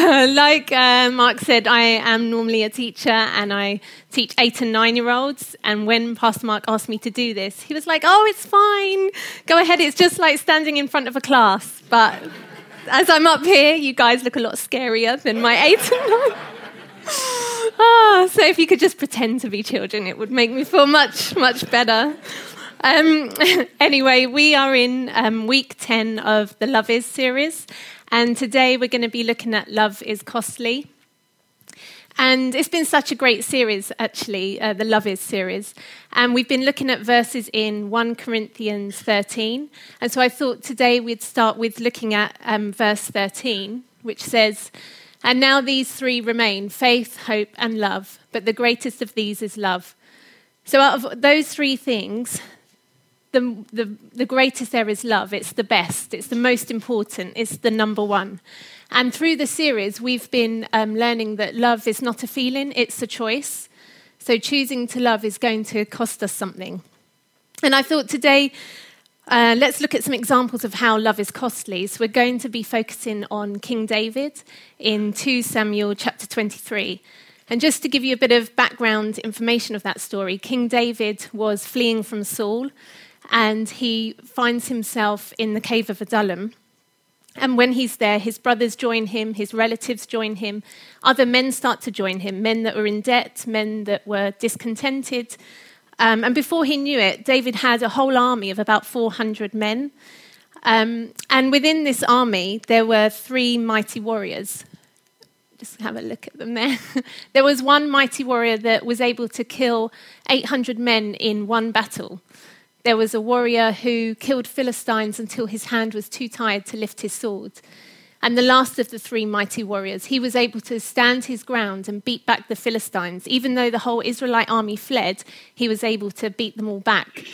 Like uh, Mark said, I am normally a teacher and I teach eight and nine year olds. And when Pastor Mark asked me to do this, he was like, Oh, it's fine. Go ahead. It's just like standing in front of a class. But as I'm up here, you guys look a lot scarier than my eight and nine. Oh, so if you could just pretend to be children, it would make me feel much, much better. Um, anyway, we are in um, week 10 of the Love Is series. And today we're going to be looking at Love is Costly. And it's been such a great series, actually, uh, the Love Is series. And we've been looking at verses in 1 Corinthians 13. And so I thought today we'd start with looking at um, verse 13, which says, And now these three remain faith, hope, and love. But the greatest of these is love. So out of those three things, the, the, the greatest there is love. It's the best. It's the most important. It's the number one. And through the series, we've been um, learning that love is not a feeling, it's a choice. So choosing to love is going to cost us something. And I thought today, uh, let's look at some examples of how love is costly. So we're going to be focusing on King David in 2 Samuel chapter 23. And just to give you a bit of background information of that story, King David was fleeing from Saul and he finds himself in the cave of Adullam. And when he's there, his brothers join him, his relatives join him, other men start to join him men that were in debt, men that were discontented. Um, and before he knew it, David had a whole army of about 400 men. Um, and within this army, there were three mighty warriors. Just have a look at them there. there was one mighty warrior that was able to kill 800 men in one battle. There was a warrior who killed Philistines until his hand was too tired to lift his sword. And the last of the three mighty warriors, he was able to stand his ground and beat back the Philistines. Even though the whole Israelite army fled, he was able to beat them all back.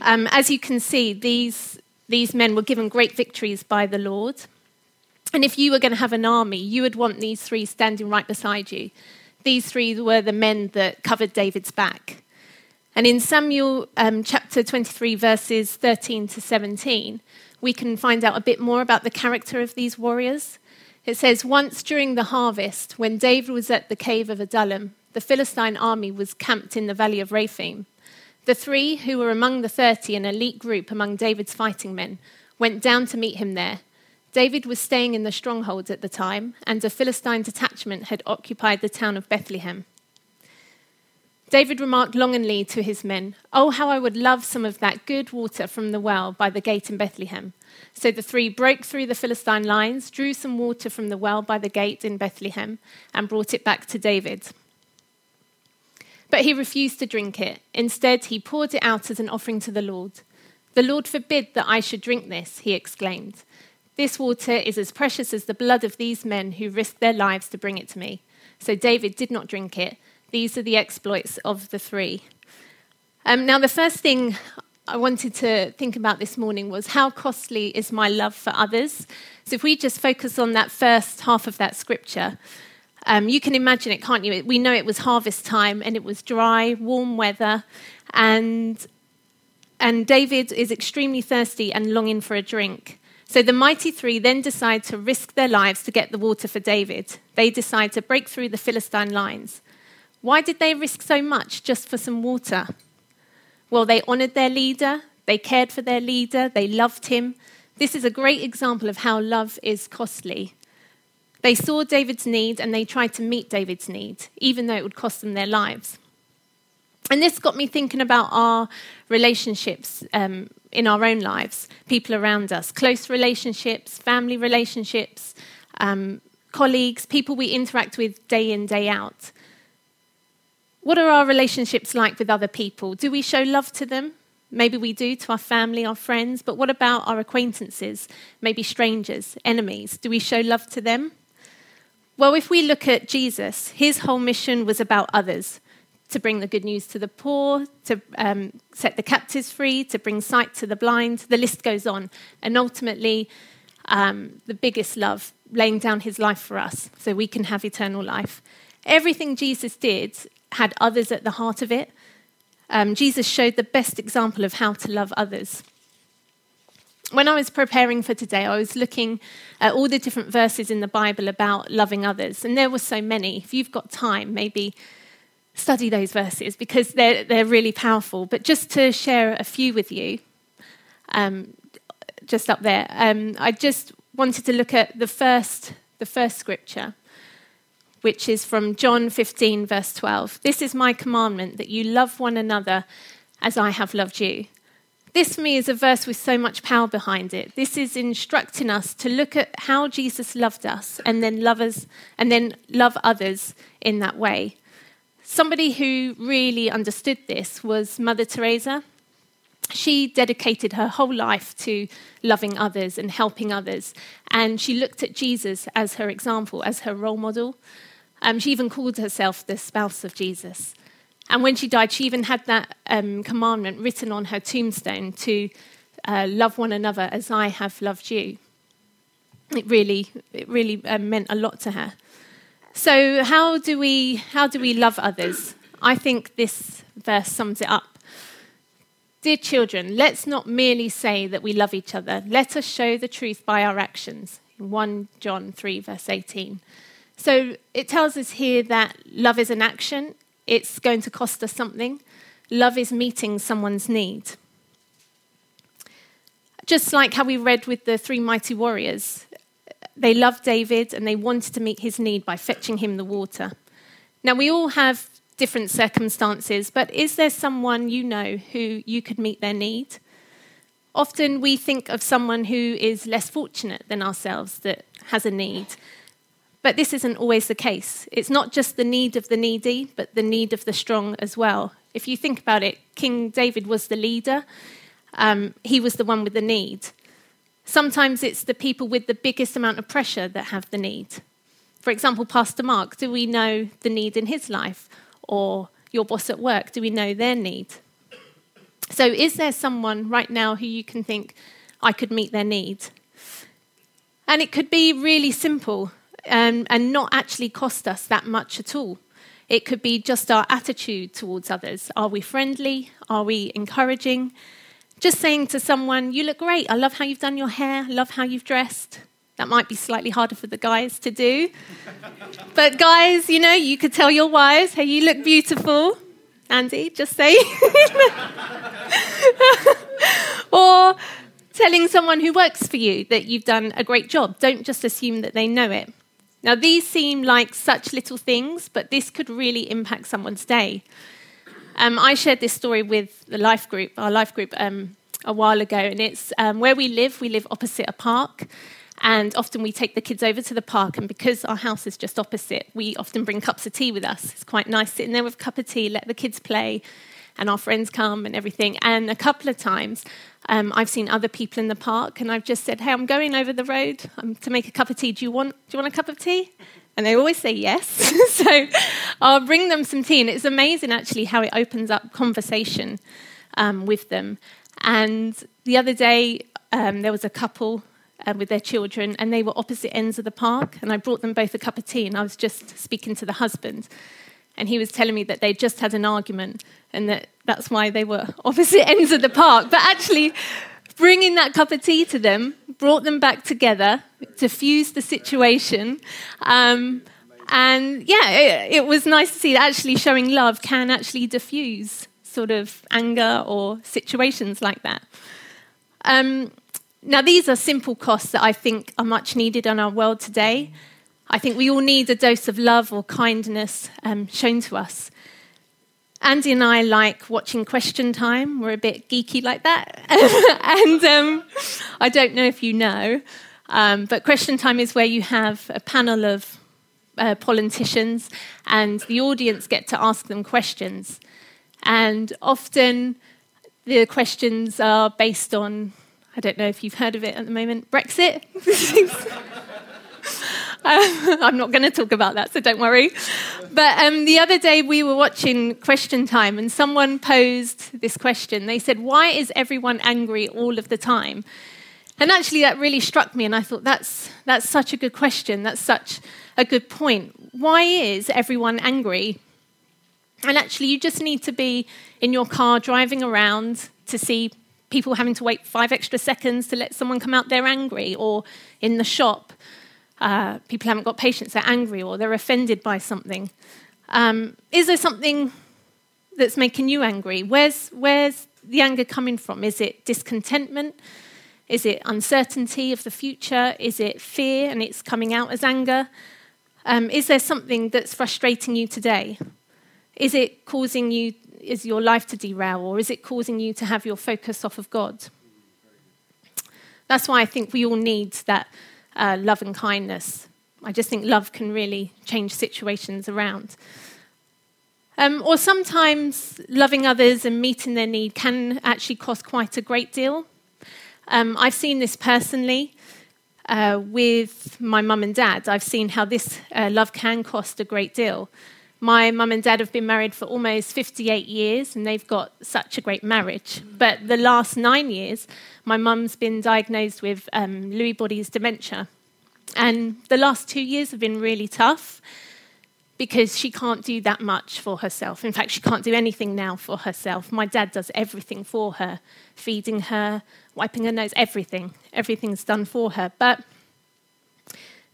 Um, as you can see, these, these men were given great victories by the Lord. And if you were going to have an army, you would want these three standing right beside you. These three were the men that covered David's back. And in Samuel um, chapter 23, verses 13 to 17, we can find out a bit more about the character of these warriors. It says, Once during the harvest, when David was at the cave of Adullam, the Philistine army was camped in the valley of Rephaim. The three, who were among the thirty, an elite group among David's fighting men, went down to meet him there. David was staying in the stronghold at the time, and a Philistine detachment had occupied the town of Bethlehem. David remarked longingly to his men, Oh, how I would love some of that good water from the well by the gate in Bethlehem. So the three broke through the Philistine lines, drew some water from the well by the gate in Bethlehem, and brought it back to David. But he refused to drink it. Instead, he poured it out as an offering to the Lord. The Lord forbid that I should drink this, he exclaimed. This water is as precious as the blood of these men who risked their lives to bring it to me. So David did not drink it these are the exploits of the three. Um, now, the first thing I wanted to think about this morning was how costly is my love for others? So, if we just focus on that first half of that scripture, um, you can imagine it, can't you? We know it was harvest time and it was dry, warm weather, and, and David is extremely thirsty and longing for a drink. So the mighty three then decide to risk their lives to get the water for David. They decide to break through the Philistine lines. Why did they risk so much just for some water? Well, they honored their leader, they cared for their leader, they loved him. This is a great example of how love is costly. They saw David's need and they tried to meet David's need, even though it would cost them their lives. And this got me thinking about our relationships um, in our own lives, people around us, close relationships, family relationships, um, colleagues, people we interact with day in, day out. What are our relationships like with other people? Do we show love to them? Maybe we do to our family, our friends, but what about our acquaintances, maybe strangers, enemies? Do we show love to them? Well, if we look at Jesus, his whole mission was about others. to bring the good news to the poor, to um, set the captives free, to bring sight to the blind. The list goes on. And ultimately, um, the biggest love, laying down his life for us so we can have eternal life. Everything Jesus did had others at the heart of it. Um, Jesus showed the best example of how to love others. When I was preparing for today, I was looking at all the different verses in the Bible about loving others, and there were so many. If you've got time, maybe study those verses because they're, they're really powerful. But just to share a few with you, um, just up there, um, I just wanted to look at the first, the first scripture, which is from John 15, verse 12. This is my commandment that you love one another as I have loved you. This, for me, is a verse with so much power behind it. This is instructing us to look at how Jesus loved us and then love us, and then love others in that way. Somebody who really understood this was Mother Teresa. She dedicated her whole life to loving others and helping others. And she looked at Jesus as her example, as her role model. Um, she even called herself the spouse of Jesus. And when she died, she even had that um, commandment written on her tombstone to uh, love one another as I have loved you. It really, it really uh, meant a lot to her. So, how do we how do we love others? I think this verse sums it up. Dear children, let's not merely say that we love each other. Let us show the truth by our actions. 1 John 3 verse 18. So, it tells us here that love is an action. It's going to cost us something. Love is meeting someone's need. Just like how we read with the three mighty warriors, they loved David and they wanted to meet his need by fetching him the water. Now, we all have different circumstances, but is there someone you know who you could meet their need? Often we think of someone who is less fortunate than ourselves that has a need. But this isn't always the case. It's not just the need of the needy, but the need of the strong as well. If you think about it, King David was the leader, um, he was the one with the need. Sometimes it's the people with the biggest amount of pressure that have the need. For example, Pastor Mark, do we know the need in his life? Or your boss at work, do we know their need? So, is there someone right now who you can think, I could meet their need? And it could be really simple um, and not actually cost us that much at all. It could be just our attitude towards others. Are we friendly? Are we encouraging? Just saying to someone, You look great. I love how you've done your hair. I love how you've dressed. That might be slightly harder for the guys to do. but, guys, you know, you could tell your wives, Hey, you look beautiful. Andy, just say. or telling someone who works for you that you've done a great job. Don't just assume that they know it. Now, these seem like such little things, but this could really impact someone's day. Um, I shared this story with the life group, our life group, um, a while ago, and it's um, where we live. We live opposite a park, and often we take the kids over to the park. And because our house is just opposite, we often bring cups of tea with us. It's quite nice sitting there with a cup of tea, let the kids play, and our friends come and everything. And a couple of times, um, I've seen other people in the park, and I've just said, "Hey, I'm going over the road um, to make a cup of tea. Do you want? Do you want a cup of tea?" And they always say yes. so I'll bring them some tea. And it's amazing actually how it opens up conversation um, with them. And the other day, um, there was a couple uh, with their children, and they were opposite ends of the park. And I brought them both a cup of tea, and I was just speaking to the husband. And he was telling me that they just had an argument and that that's why they were opposite ends of the park. But actually, bringing that cup of tea to them brought them back together, diffused the situation. Um, and yeah, it, it, was nice to see that actually showing love can actually diffuse sort of anger or situations like that. Um, now, these are simple costs that I think are much needed in our world today. I think we all need a dose of love or kindness um, shown to us. Andy and I like watching Question Time. We're a bit geeky like that. and um, I don't know if you know, um, but Question Time is where you have a panel of uh, politicians and the audience get to ask them questions. And often the questions are based on, I don't know if you've heard of it at the moment, Brexit. I'm not going to talk about that, so don't worry. But um, the other day we were watching Question Time, and someone posed this question. They said, Why is everyone angry all of the time? And actually, that really struck me, and I thought, that's, that's such a good question. That's such a good point. Why is everyone angry? And actually, you just need to be in your car driving around to see people having to wait five extra seconds to let someone come out they're angry, or in the shop, uh, people haven't got patience, they're angry, or they're offended by something. Um, is there something that's making you angry? Where's, where's the anger coming from? Is it discontentment? Is it uncertainty of the future? Is it fear and it's coming out as anger? Um, is there something that's frustrating you today? Is it causing you, is your life to derail, or is it causing you to have your focus off of God? That's why I think we all need that uh, love and kindness. I just think love can really change situations around. Um, or sometimes loving others and meeting their need can actually cost quite a great deal. Um, I've seen this personally uh, with my mum and dad. I've seen how this uh, love can cost a great deal. My mum and dad have been married for almost 58 years and they've got such a great marriage. But the last nine years, my mum's been diagnosed with um, Lewy body's dementia. And the last two years have been really tough because she can't do that much for herself. In fact, she can't do anything now for herself. My dad does everything for her feeding her, wiping her nose, everything. Everything's done for her. But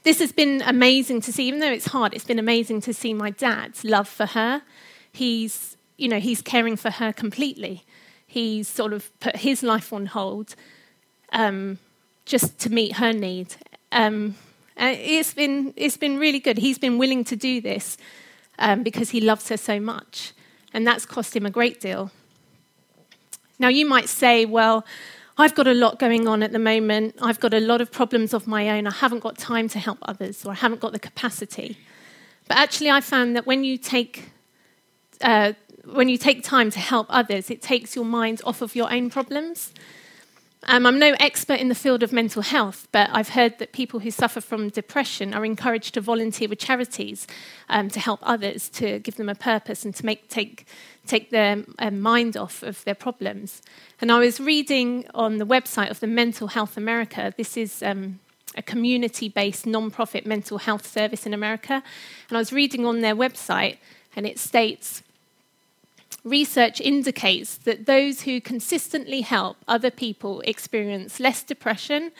this has been amazing to see, even though it's hard, it's been amazing to see my dad's love for her. He's, you know, he's caring for her completely. He's sort of put his life on hold um, just to meet her need. Um, it's been, it's been really good. He's been willing to do this um, because he loves her so much. And that's cost him a great deal. Now, you might say, well, I've got a lot going on at the moment. I've got a lot of problems of my own. I haven't got time to help others, or I haven't got the capacity. But actually, I found that when you take uh, when you take time to help others, it takes your mind off of your own problems. Um, I'm no expert in the field of mental health, but I've heard that people who suffer from depression are encouraged to volunteer with charities um, to help others, to give them a purpose, and to make, take, take their um, mind off of their problems. And I was reading on the website of the Mental Health America, this is um, a community based non-profit mental health service in America. And I was reading on their website, and it states research indicates that those who consistently help other people experience less depression,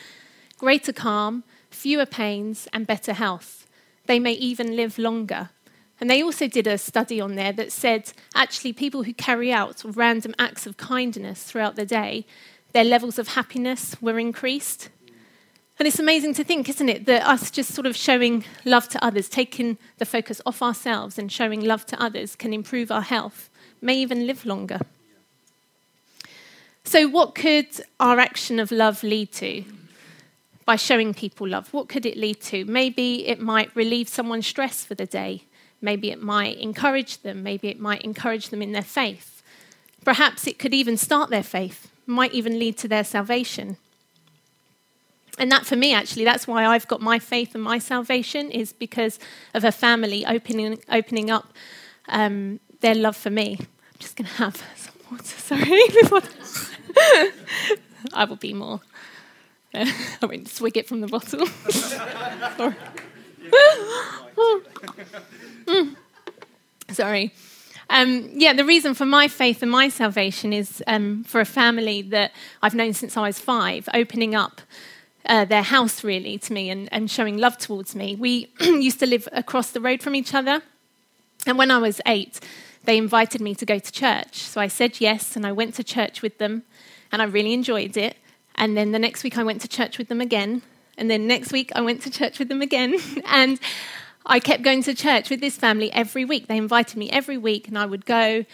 greater calm, fewer pains, and better health. They may even live longer. And they also did a study on there that said actually, people who carry out random acts of kindness throughout the day, their levels of happiness were increased. And it's amazing to think, isn't it, that us just sort of showing love to others, taking the focus off ourselves and showing love to others can improve our health may even live longer. So, what could our action of love lead to? By showing people love, what could it lead to? Maybe it might relieve someone's stress for the day. Maybe it might encourage them. Maybe it might encourage them in their faith. Perhaps it could even start their faith, might even lead to their salvation. And that, for me, actually, that's why I've got my faith and my salvation, is because of a family opening, opening up um, their love for me. I'm just going to have some water, sorry. I will be more. I won't swig it from the bottle. sorry. mm. Sorry. Um, yeah, the reason for my faith and my salvation is um, for a family that I've known since I was five, opening up uh, their house really to me and, and showing love towards me. We used to live across the road from each other. And when I was eight, they invited me to go to church. So I said yes, and I went to church with them, and I really enjoyed it. And then the next week, I went to church with them again. And then next week, I went to church with them again. and I kept going to church with this family every week. They invited me every week, and I would go.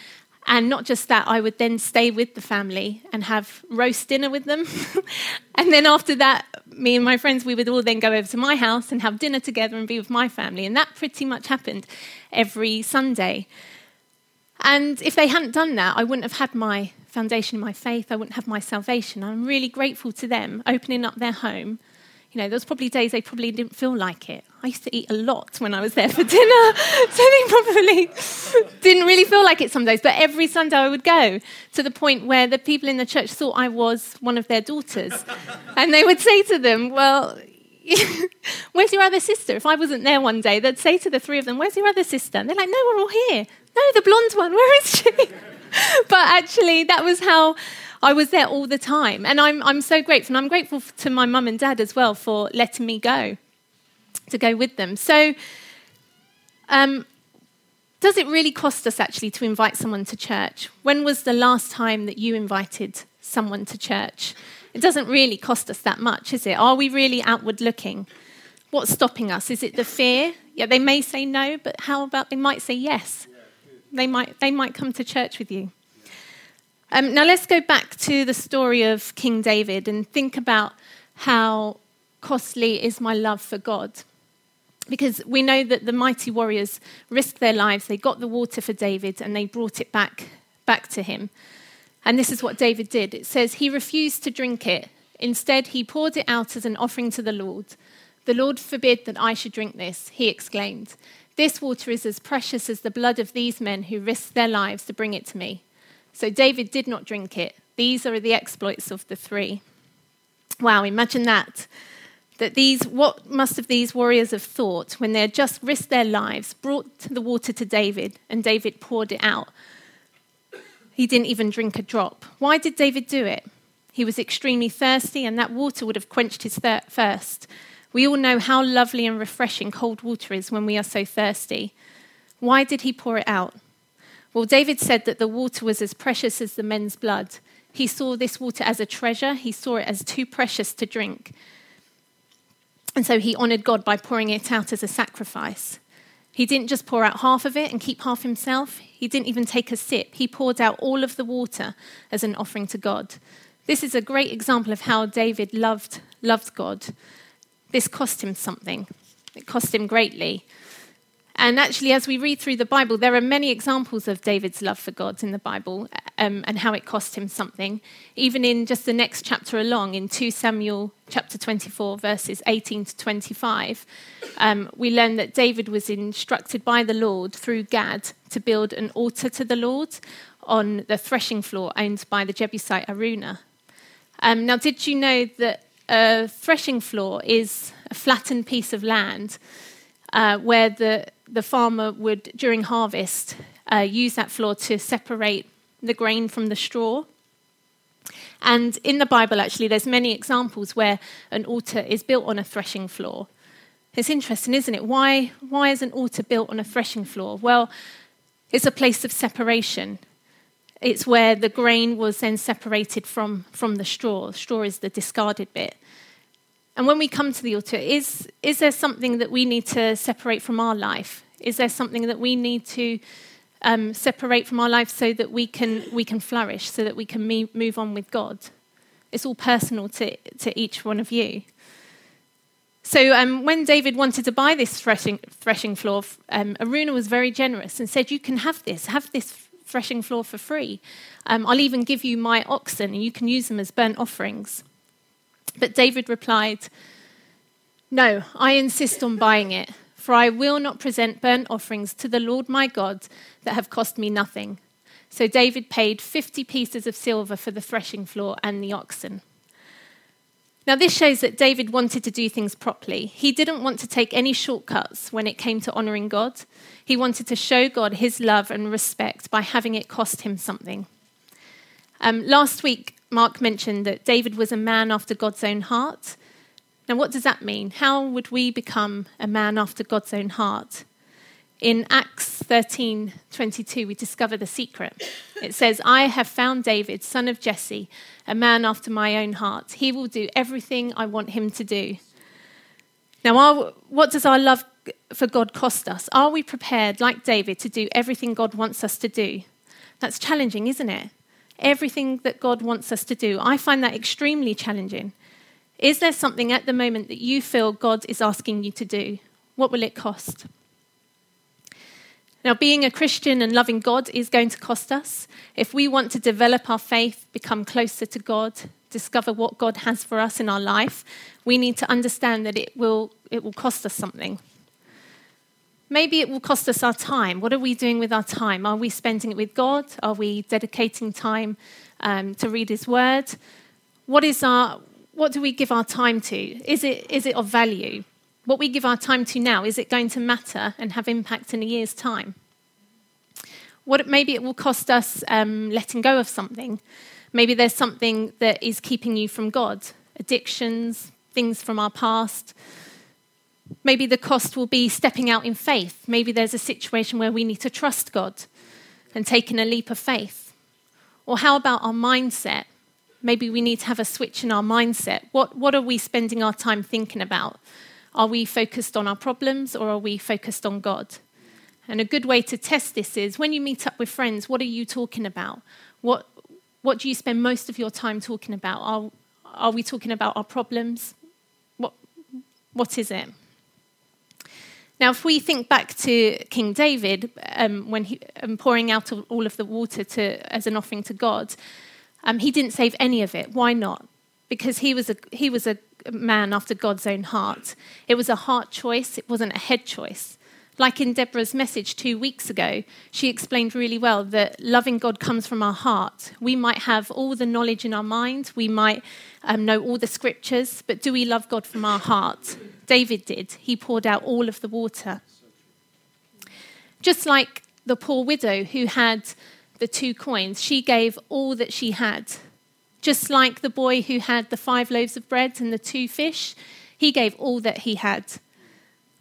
And not just that, I would then stay with the family and have roast dinner with them. and then after that, me and my friends, we would all then go over to my house and have dinner together and be with my family. And that pretty much happened every Sunday. And if they hadn't done that, I wouldn't have had my foundation in my faith, I wouldn't have my salvation. I'm really grateful to them opening up their home, You know, there was probably days they probably didn't feel like it. I used to eat a lot when I was there for dinner, so they probably didn't really feel like it some days. But every Sunday I would go to the point where the people in the church thought I was one of their daughters, and they would say to them, "Well." Where's your other sister? If I wasn't there one day, they'd say to the three of them, Where's your other sister? And they're like, No, we're all here. No, the blonde one, where is she? but actually, that was how I was there all the time. And I'm, I'm so grateful. And I'm grateful to my mum and dad as well for letting me go, to go with them. So, um, does it really cost us actually to invite someone to church? When was the last time that you invited someone to church? It doesn't really cost us that much, is it? Are we really outward looking? What's stopping us? Is it the fear? Yeah, they may say no, but how about they might say yes? They might, they might come to church with you. Um, now, let's go back to the story of King David and think about how costly is my love for God. Because we know that the mighty warriors risked their lives, they got the water for David and they brought it back, back to him. And this is what David did it says, He refused to drink it. Instead, he poured it out as an offering to the Lord. The Lord forbid that I should drink this, he exclaimed. This water is as precious as the blood of these men who risked their lives to bring it to me. So David did not drink it. These are the exploits of the three. Wow, imagine that. That these, what must have these warriors have thought when they had just risked their lives, brought the water to David, and David poured it out? He didn't even drink a drop. Why did David do it? He was extremely thirsty, and that water would have quenched his thirst. We all know how lovely and refreshing cold water is when we are so thirsty. Why did he pour it out? Well, David said that the water was as precious as the men's blood. He saw this water as a treasure, he saw it as too precious to drink. And so he honored God by pouring it out as a sacrifice. He didn't just pour out half of it and keep half himself. He didn't even take a sip. He poured out all of the water as an offering to God. This is a great example of how David loved, loved God. This cost him something. It cost him greatly. And actually, as we read through the Bible, there are many examples of David's love for God in the Bible um, and how it cost him something. Even in just the next chapter along, in 2 Samuel chapter 24, verses 18 to 25, um, we learn that David was instructed by the Lord through Gad to build an altar to the Lord on the threshing floor owned by the Jebusite Araunah. Um, now, did you know that a threshing floor is a flattened piece of land uh, where the the farmer would, during harvest, uh, use that floor to separate the grain from the straw. And in the Bible, actually, there's many examples where an altar is built on a threshing floor. It's interesting, isn't it? Why, why is an altar built on a threshing floor? Well, it's a place of separation. It's where the grain was then separated from, from the straw. Straw is the discarded bit. And when we come to the altar, is, is there something that we need to separate from our life? Is there something that we need to um, separate from our life so that we can, we can flourish, so that we can me- move on with God? It's all personal to, to each one of you. So um, when David wanted to buy this threshing, threshing floor, um, Araunah was very generous and said, You can have this, have this threshing floor for free. Um, I'll even give you my oxen and you can use them as burnt offerings. But David replied, No, I insist on buying it, for I will not present burnt offerings to the Lord my God that have cost me nothing. So David paid 50 pieces of silver for the threshing floor and the oxen. Now, this shows that David wanted to do things properly. He didn't want to take any shortcuts when it came to honoring God. He wanted to show God his love and respect by having it cost him something. Um, last week, Mark mentioned that David was a man after God's own heart. Now, what does that mean? How would we become a man after God's own heart? In Acts 13 22, we discover the secret. It says, I have found David, son of Jesse, a man after my own heart. He will do everything I want him to do. Now, our, what does our love for God cost us? Are we prepared, like David, to do everything God wants us to do? That's challenging, isn't it? Everything that God wants us to do. I find that extremely challenging. Is there something at the moment that you feel God is asking you to do? What will it cost? Now, being a Christian and loving God is going to cost us. If we want to develop our faith, become closer to God, discover what God has for us in our life, we need to understand that it will, it will cost us something. Maybe it will cost us our time. What are we doing with our time? Are we spending it with God? Are we dedicating time um, to read His Word? What is our what do we give our time to? Is it is it of value? What we give our time to now is it going to matter and have impact in a year's time? What maybe it will cost us um, letting go of something. Maybe there's something that is keeping you from God, addictions, things from our past Maybe the cost will be stepping out in faith. Maybe there's a situation where we need to trust God and taking a leap of faith. Or how about our mindset? Maybe we need to have a switch in our mindset. What, what are we spending our time thinking about? Are we focused on our problems or are we focused on God? And a good way to test this is when you meet up with friends, what are you talking about? What, what do you spend most of your time talking about? Are, are we talking about our problems? What, what is it? Now, if we think back to King David, um, when he um, pouring out all of the water to, as an offering to God, um, he didn't save any of it. Why not? Because he was a he was a man after God's own heart. It was a heart choice. It wasn't a head choice. Like in Deborah's message two weeks ago, she explained really well that loving God comes from our heart. We might have all the knowledge in our mind, we might um, know all the scriptures, but do we love God from our heart? David did. He poured out all of the water. Just like the poor widow who had the two coins, she gave all that she had. Just like the boy who had the five loaves of bread and the two fish, he gave all that he had.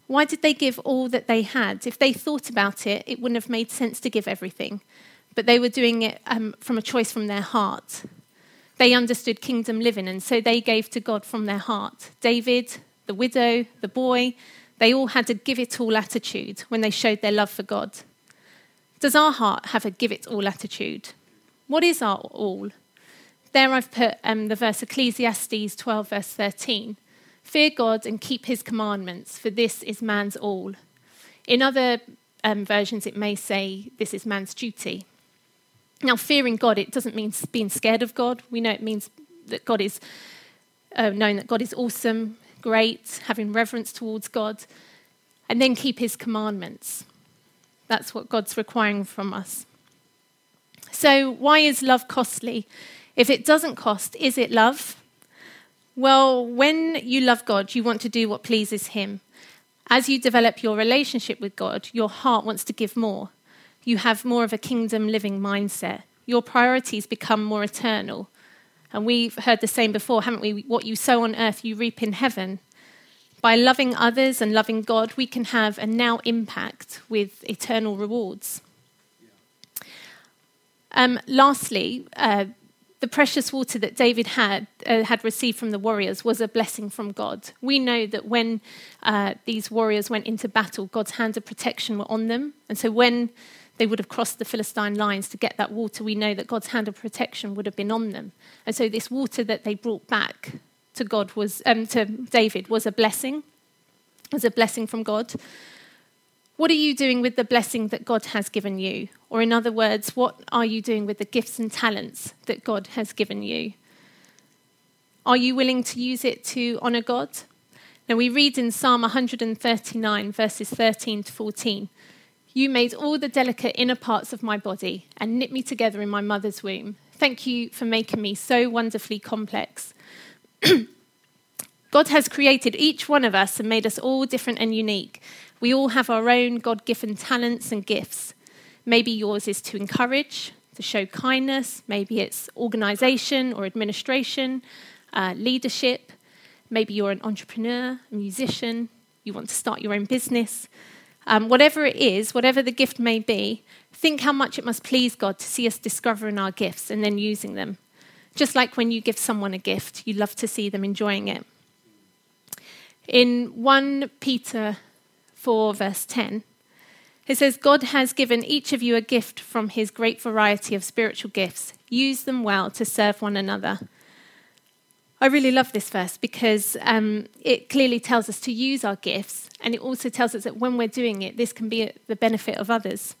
Why did they give all that they had? If they thought about it, it wouldn't have made sense to give everything. But they were doing it um, from a choice from their heart. They understood kingdom living, and so they gave to God from their heart. David, the widow, the boy, they all had a give it all attitude when they showed their love for God. Does our heart have a give it all attitude? What is our all? There I've put um, the verse Ecclesiastes 12, verse 13. Fear God and keep his commandments, for this is man's all. In other um, versions, it may say this is man's duty. Now, fearing God, it doesn't mean being scared of God. We know it means that God is, uh, knowing that God is awesome, great, having reverence towards God, and then keep his commandments. That's what God's requiring from us. So, why is love costly? If it doesn't cost, is it love? Well, when you love God, you want to do what pleases Him. As you develop your relationship with God, your heart wants to give more. You have more of a kingdom living mindset. Your priorities become more eternal. And we've heard the same before, haven't we? What you sow on earth, you reap in heaven. By loving others and loving God, we can have a now impact with eternal rewards. Um, lastly, uh, the precious water that David had uh, had received from the warriors was a blessing from God. We know that when uh, these warriors went into battle, God's hands of protection were on them, and so when they would have crossed the Philistine lines to get that water, we know that God's hand of protection would have been on them. And so this water that they brought back to God was um, to David was a blessing, was a blessing from God. What are you doing with the blessing that God has given you? Or, in other words, what are you doing with the gifts and talents that God has given you? Are you willing to use it to honour God? Now, we read in Psalm 139, verses 13 to 14 you made all the delicate inner parts of my body and knit me together in my mother's womb. Thank you for making me so wonderfully complex. God has created each one of us and made us all different and unique. We all have our own God given talents and gifts. Maybe yours is to encourage, to show kindness. Maybe it's organization or administration, uh, leadership. Maybe you're an entrepreneur, a musician, you want to start your own business. Um, whatever it is, whatever the gift may be, think how much it must please God to see us discovering our gifts and then using them. Just like when you give someone a gift, you love to see them enjoying it. In 1 Peter 4, verse 10, it says, God has given each of you a gift from his great variety of spiritual gifts. Use them well to serve one another. I really love this verse because um, it clearly tells us to use our gifts, and it also tells us that when we're doing it, this can be the benefit of others.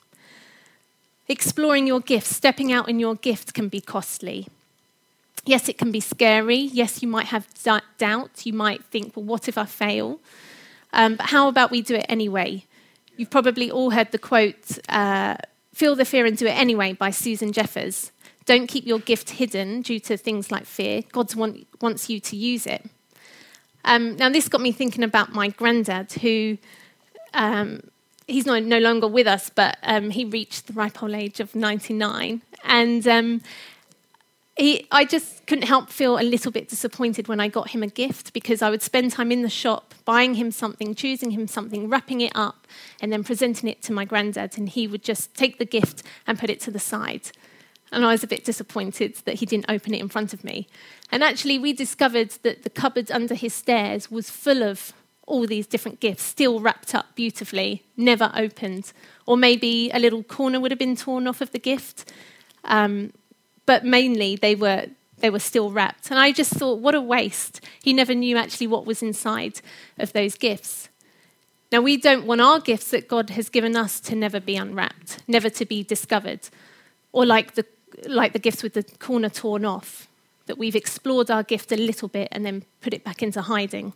Exploring your gifts, stepping out in your gift can be costly. Yes, it can be scary. Yes, you might have doubt. You might think, well, what if I fail? Um, but how about we do it anyway? You've probably all heard the quote, uh, Feel the fear and do it anyway by Susan Jeffers. Don't keep your gift hidden due to things like fear. God want, wants you to use it. Um, now, this got me thinking about my granddad, who um, he's no, no longer with us, but um, he reached the ripe old age of 99. And um, he, I just couldn't help feel a little bit disappointed when I got him a gift because I would spend time in the shop buying him something, choosing him something, wrapping it up, and then presenting it to my granddad. And he would just take the gift and put it to the side. And I was a bit disappointed that he didn't open it in front of me. And actually, we discovered that the cupboard under his stairs was full of all these different gifts, still wrapped up beautifully, never opened. Or maybe a little corner would have been torn off of the gift. Um, but mainly they were they were still wrapped. And I just thought, what a waste. He never knew actually what was inside of those gifts. Now, we don't want our gifts that God has given us to never be unwrapped, never to be discovered, or like the, like the gifts with the corner torn off, that we've explored our gift a little bit and then put it back into hiding.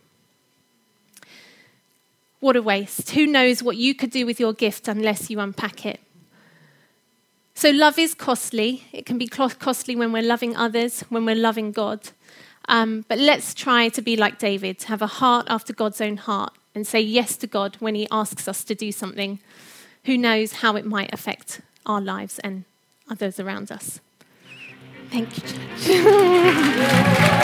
What a waste. Who knows what you could do with your gift unless you unpack it? So, love is costly. It can be costly when we're loving others, when we're loving God. Um, but let's try to be like David, to have a heart after God's own heart, and say yes to God when He asks us to do something. Who knows how it might affect our lives and others around us? Thank you, Church.